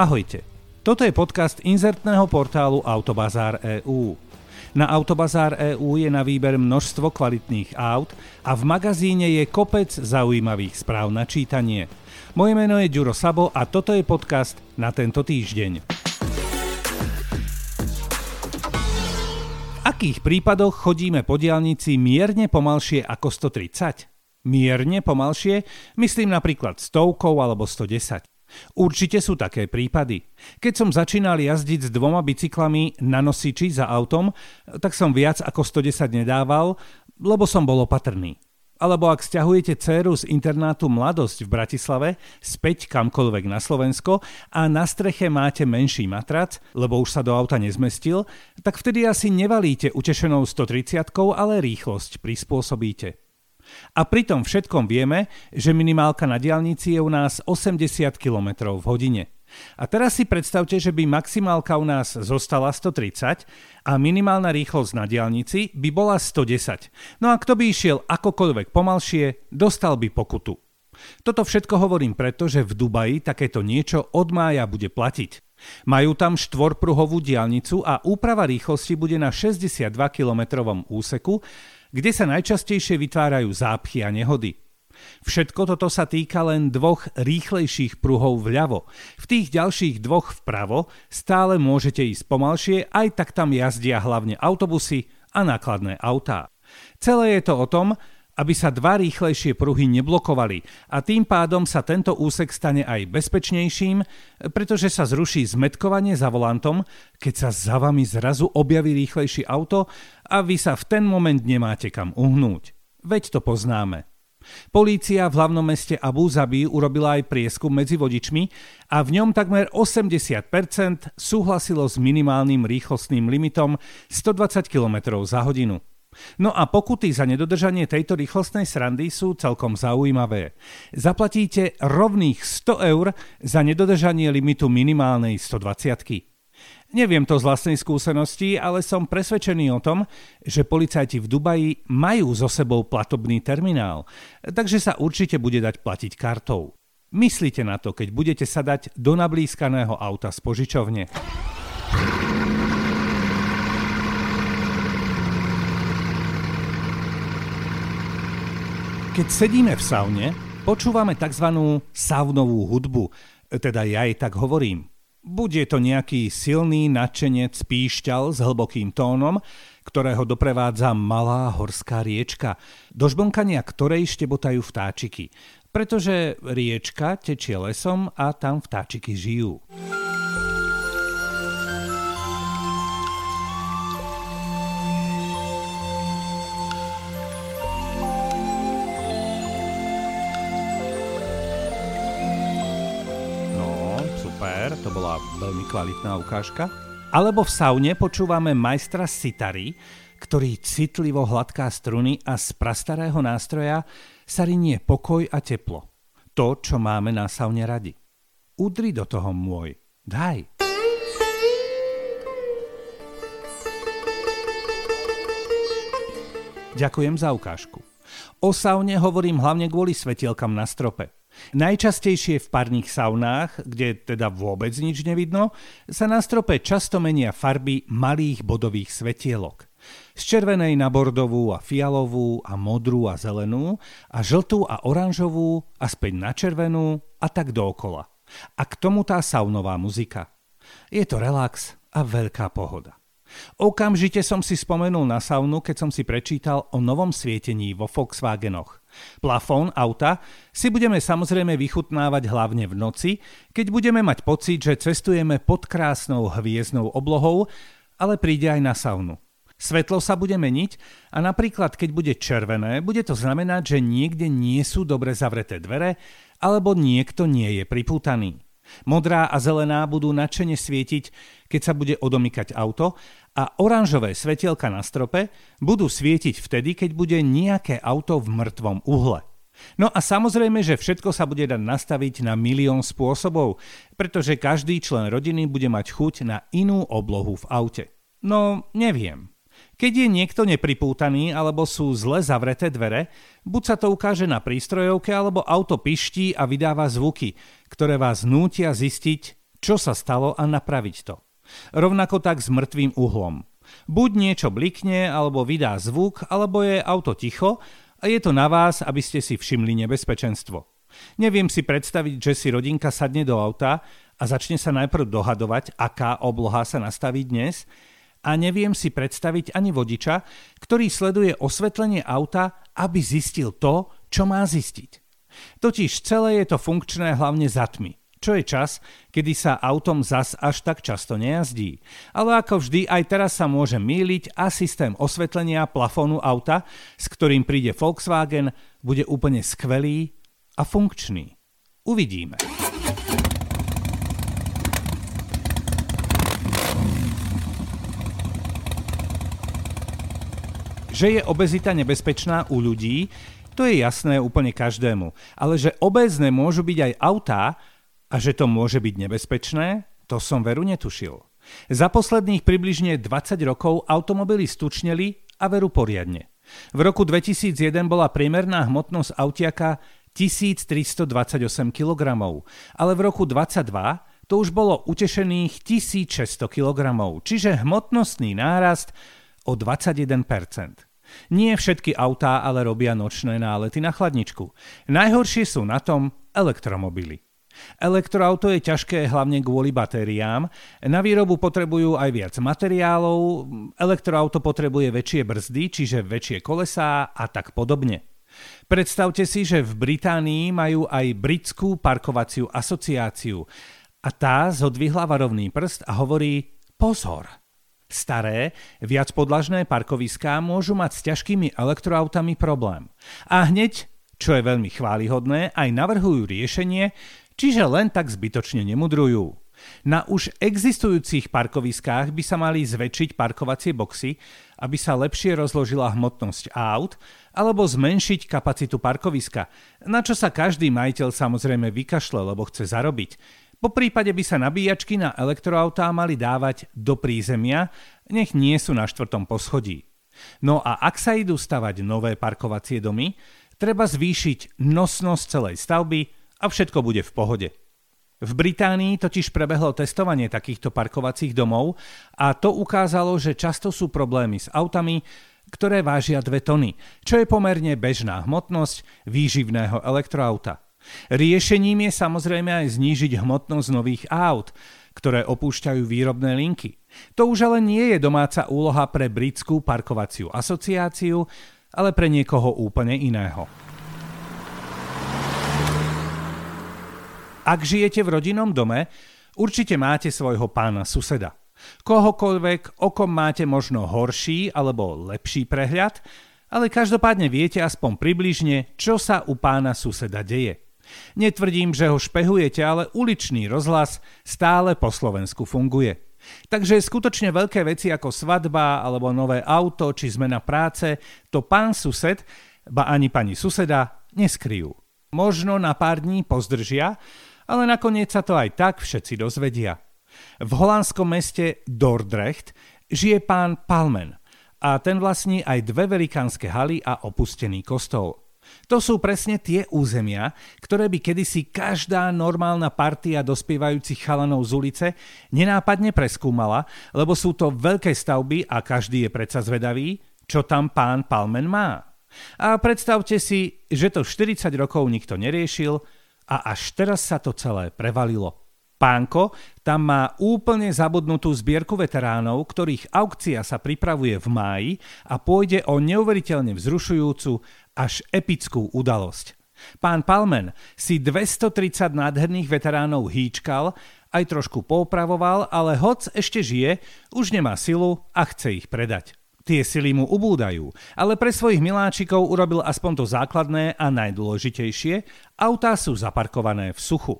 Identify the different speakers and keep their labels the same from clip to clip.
Speaker 1: Ahojte. Toto je podcast inzertného portálu Autobazár EU. Na Autobazár EU je na výber množstvo kvalitných aut a v magazíne je kopec zaujímavých správ na čítanie. Moje meno je Ďuro Sabo a toto je podcast na tento týždeň. V akých prípadoch chodíme po diálnici mierne pomalšie ako 130? Mierne pomalšie, myslím napríklad stovkou alebo 110. Určite sú také prípady. Keď som začínal jazdiť s dvoma bicyklami na nosiči za autom, tak som viac ako 110 nedával, lebo som bol opatrný. Alebo ak stiahujete dceru z internátu Mladosť v Bratislave späť kamkoľvek na Slovensko a na streche máte menší matrac, lebo už sa do auta nezmestil, tak vtedy asi nevalíte utešenou 130 ale rýchlosť prispôsobíte. A pri tom všetkom vieme, že minimálka na diálnici je u nás 80 km v hodine. A teraz si predstavte, že by maximálka u nás zostala 130 a minimálna rýchlosť na diálnici by bola 110. No a kto by išiel akokoľvek pomalšie, dostal by pokutu. Toto všetko hovorím preto, že v Dubaji takéto niečo od mája bude platiť. Majú tam štvorpruhovú diálnicu a úprava rýchlosti bude na 62 km úseku, kde sa najčastejšie vytvárajú zápchy a nehody. Všetko toto sa týka len dvoch rýchlejších pruhov vľavo. V tých ďalších dvoch vpravo stále môžete ísť pomalšie, aj tak tam jazdia hlavne autobusy a nákladné autá. Celé je to o tom, aby sa dva rýchlejšie pruhy neblokovali a tým pádom sa tento úsek stane aj bezpečnejším, pretože sa zruší zmetkovanie za volantom, keď sa za vami zrazu objaví rýchlejšie auto a vy sa v ten moment nemáte kam uhnúť. Veď to poznáme. Polícia v hlavnom meste Abu Zabi urobila aj prieskum medzi vodičmi a v ňom takmer 80% súhlasilo s minimálnym rýchlostným limitom 120 km za hodinu. No a pokuty za nedodržanie tejto rýchlostnej srandy sú celkom zaujímavé. Zaplatíte rovných 100 eur za nedodržanie limitu minimálnej 120. Neviem to z vlastnej skúsenosti, ale som presvedčený o tom, že policajti v Dubaji majú so sebou platobný terminál, takže sa určite bude dať platiť kartou. Myslíte na to, keď budete sadať do nablískaného auta z požičovne. Keď sedíme v saune, počúvame tzv. saunovú hudbu, teda ja jej tak hovorím. Buď je to nejaký silný nadšenec píšťal s hlbokým tónom, ktorého doprevádza malá horská riečka, do žbonkania ktorej štebotajú vtáčiky, pretože riečka tečie lesom a tam vtáčiky žijú. To bola veľmi kvalitná ukážka. Alebo v saune počúvame majstra Sitary, ktorý citlivo hladká struny a z prastarého nástroja sa rinie pokoj a teplo. To, čo máme na saune radi. Udri do toho môj. Daj. Ďakujem za ukážku. O saune hovorím hlavne kvôli svetielkam na strope. Najčastejšie v parných saunách, kde teda vôbec nič nevidno, sa na strope často menia farby malých bodových svetielok. Z červenej na bordovú a fialovú a modrú a zelenú a žltú a oranžovú a späť na červenú a tak dookola. A k tomu tá saunová muzika. Je to relax a veľká pohoda. Okamžite som si spomenul na saunu, keď som si prečítal o novom svietení vo Volkswagenoch. Plafón auta si budeme samozrejme vychutnávať hlavne v noci, keď budeme mať pocit, že cestujeme pod krásnou hviezdnou oblohou, ale príde aj na saunu. Svetlo sa bude meniť a napríklad keď bude červené, bude to znamenať, že niekde nie sú dobre zavreté dvere alebo niekto nie je pripútaný. Modrá a zelená budú nadšene svietiť, keď sa bude odomykať auto a oranžové svetielka na strope budú svietiť vtedy, keď bude nejaké auto v mŕtvom uhle. No a samozrejme, že všetko sa bude dať nastaviť na milión spôsobov, pretože každý člen rodiny bude mať chuť na inú oblohu v aute. No, neviem. Keď je niekto nepripútaný alebo sú zle zavreté dvere, buď sa to ukáže na prístrojovke alebo auto piští a vydáva zvuky, ktoré vás nútia zistiť, čo sa stalo a napraviť to. Rovnako tak s mŕtvým uhlom. Buď niečo blikne, alebo vydá zvuk, alebo je auto ticho a je to na vás, aby ste si všimli nebezpečenstvo. Neviem si predstaviť, že si rodinka sadne do auta a začne sa najprv dohadovať, aká obloha sa nastaví dnes, a neviem si predstaviť ani vodiča, ktorý sleduje osvetlenie auta, aby zistil to, čo má zistiť. Totiž celé je to funkčné hlavne za tmy čo je čas, kedy sa autom zas až tak často nejazdí. Ale ako vždy, aj teraz sa môže míliť a systém osvetlenia plafónu auta, s ktorým príde Volkswagen, bude úplne skvelý a funkčný. Uvidíme. Že je obezita nebezpečná u ľudí, to je jasné úplne každému. Ale že obézne môžu byť aj autá, a že to môže byť nebezpečné, to som veru netušil. Za posledných približne 20 rokov automobily stučneli a veru poriadne. V roku 2001 bola priemerná hmotnosť autiaka 1328 kg, ale v roku 2022 to už bolo utešených 1600 kg, čiže hmotnostný nárast o 21%. Nie všetky autá ale robia nočné nálety na chladničku. Najhoršie sú na tom elektromobily. Elektroauto je ťažké hlavne kvôli batériám. Na výrobu potrebujú aj viac materiálov, elektroauto potrebuje väčšie brzdy, čiže väčšie kolesá a tak podobne. Predstavte si, že v Británii majú aj britskú parkovaciu asociáciu a tá zodvihla varovný prst a hovorí pozor. Staré, viac podlažné parkoviská môžu mať s ťažkými elektroautami problém. A hneď, čo je veľmi chválihodné, aj navrhujú riešenie, čiže len tak zbytočne nemudrujú. Na už existujúcich parkoviskách by sa mali zväčšiť parkovacie boxy, aby sa lepšie rozložila hmotnosť aut, alebo zmenšiť kapacitu parkoviska, na čo sa každý majiteľ samozrejme vykašle, lebo chce zarobiť. Po prípade by sa nabíjačky na elektroautá mali dávať do prízemia, nech nie sú na štvrtom poschodí. No a ak sa idú stavať nové parkovacie domy, treba zvýšiť nosnosť celej stavby, a všetko bude v pohode. V Británii totiž prebehlo testovanie takýchto parkovacích domov a to ukázalo, že často sú problémy s autami, ktoré vážia 2 tony, čo je pomerne bežná hmotnosť výživného elektroauta. Riešením je samozrejme aj znížiť hmotnosť nových aut, ktoré opúšťajú výrobné linky. To už ale nie je domáca úloha pre britskú parkovaciu asociáciu, ale pre niekoho úplne iného. Ak žijete v rodinnom dome, určite máte svojho pána suseda. Kohokoľvek, o kom máte možno horší alebo lepší prehľad, ale každopádne viete aspoň približne, čo sa u pána suseda deje. Netvrdím, že ho špehujete, ale uličný rozhlas stále po Slovensku funguje. Takže skutočne veľké veci ako svadba alebo nové auto či zmena práce, to pán sused, ba ani pani suseda, neskryjú. Možno na pár dní pozdržia, ale nakoniec sa to aj tak všetci dozvedia. V holandskom meste Dordrecht žije pán Palmen a ten vlastní aj dve velikánske haly a opustený kostol. To sú presne tie územia, ktoré by kedysi každá normálna partia dospievajúcich chalanov z ulice nenápadne preskúmala, lebo sú to veľké stavby a každý je predsa zvedavý, čo tam pán Palmen má. A predstavte si, že to 40 rokov nikto neriešil, a až teraz sa to celé prevalilo. Pánko tam má úplne zabudnutú zbierku veteránov, ktorých aukcia sa pripravuje v máji a pôjde o neuveriteľne vzrušujúcu až epickú udalosť. Pán Palmen si 230 nádherných veteránov hýčkal, aj trošku poupravoval, ale hoc ešte žije, už nemá silu a chce ich predať. Tie sily mu ubúdajú, ale pre svojich miláčikov urobil aspoň to základné a najdôležitejšie, autá sú zaparkované v suchu.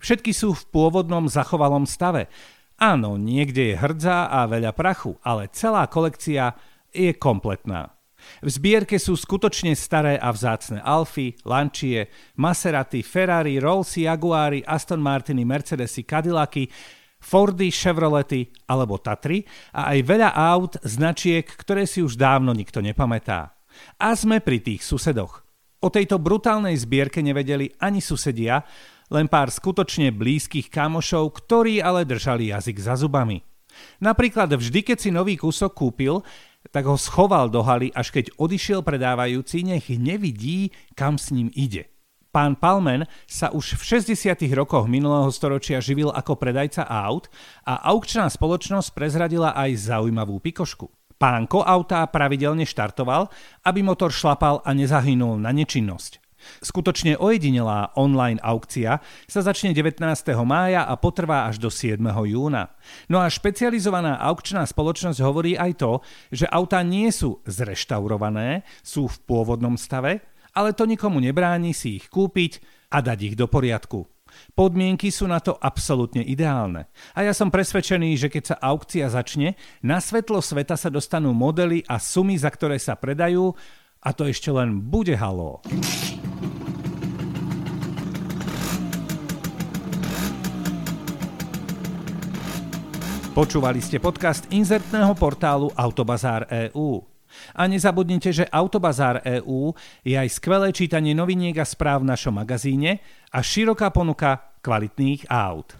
Speaker 1: Všetky sú v pôvodnom zachovalom stave. Áno, niekde je hrdza a veľa prachu, ale celá kolekcia je kompletná. V zbierke sú skutočne staré a vzácne Alfy, Lančie, Maserati, Ferrari, Rolls, Jaguary, Aston Martiny, Mercedesy, Cadillacy, Fordy, Chevrolety alebo Tatry a aj veľa aut, značiek, ktoré si už dávno nikto nepamätá. A sme pri tých susedoch. O tejto brutálnej zbierke nevedeli ani susedia len pár skutočne blízkych kamošov, ktorí ale držali jazyk za zubami. Napríklad vždy, keď si nový kúsok kúpil, tak ho schoval do haly, až keď odišiel predávajúci, nech nevidí, kam s ním ide. Pán Palmen sa už v 60. rokoch minulého storočia živil ako predajca aut a aukčná spoločnosť prezradila aj zaujímavú pikošku. Pánko autá pravidelne štartoval, aby motor šlapal a nezahynul na nečinnosť. Skutočne ojedinelá online aukcia sa začne 19. mája a potrvá až do 7. júna. No a špecializovaná aukčná spoločnosť hovorí aj to, že autá nie sú zreštaurované, sú v pôvodnom stave, ale to nikomu nebráni si ich kúpiť a dať ich do poriadku. Podmienky sú na to absolútne ideálne. A ja som presvedčený, že keď sa aukcia začne, na svetlo sveta sa dostanú modely a sumy, za ktoré sa predajú, a to ešte len bude halo. Počúvali ste podcast inzertného portálu Autobazár EU. A nezabudnite, že Autobazár EU je aj skvelé čítanie noviniek a správ v našom magazíne a široká ponuka kvalitných aut.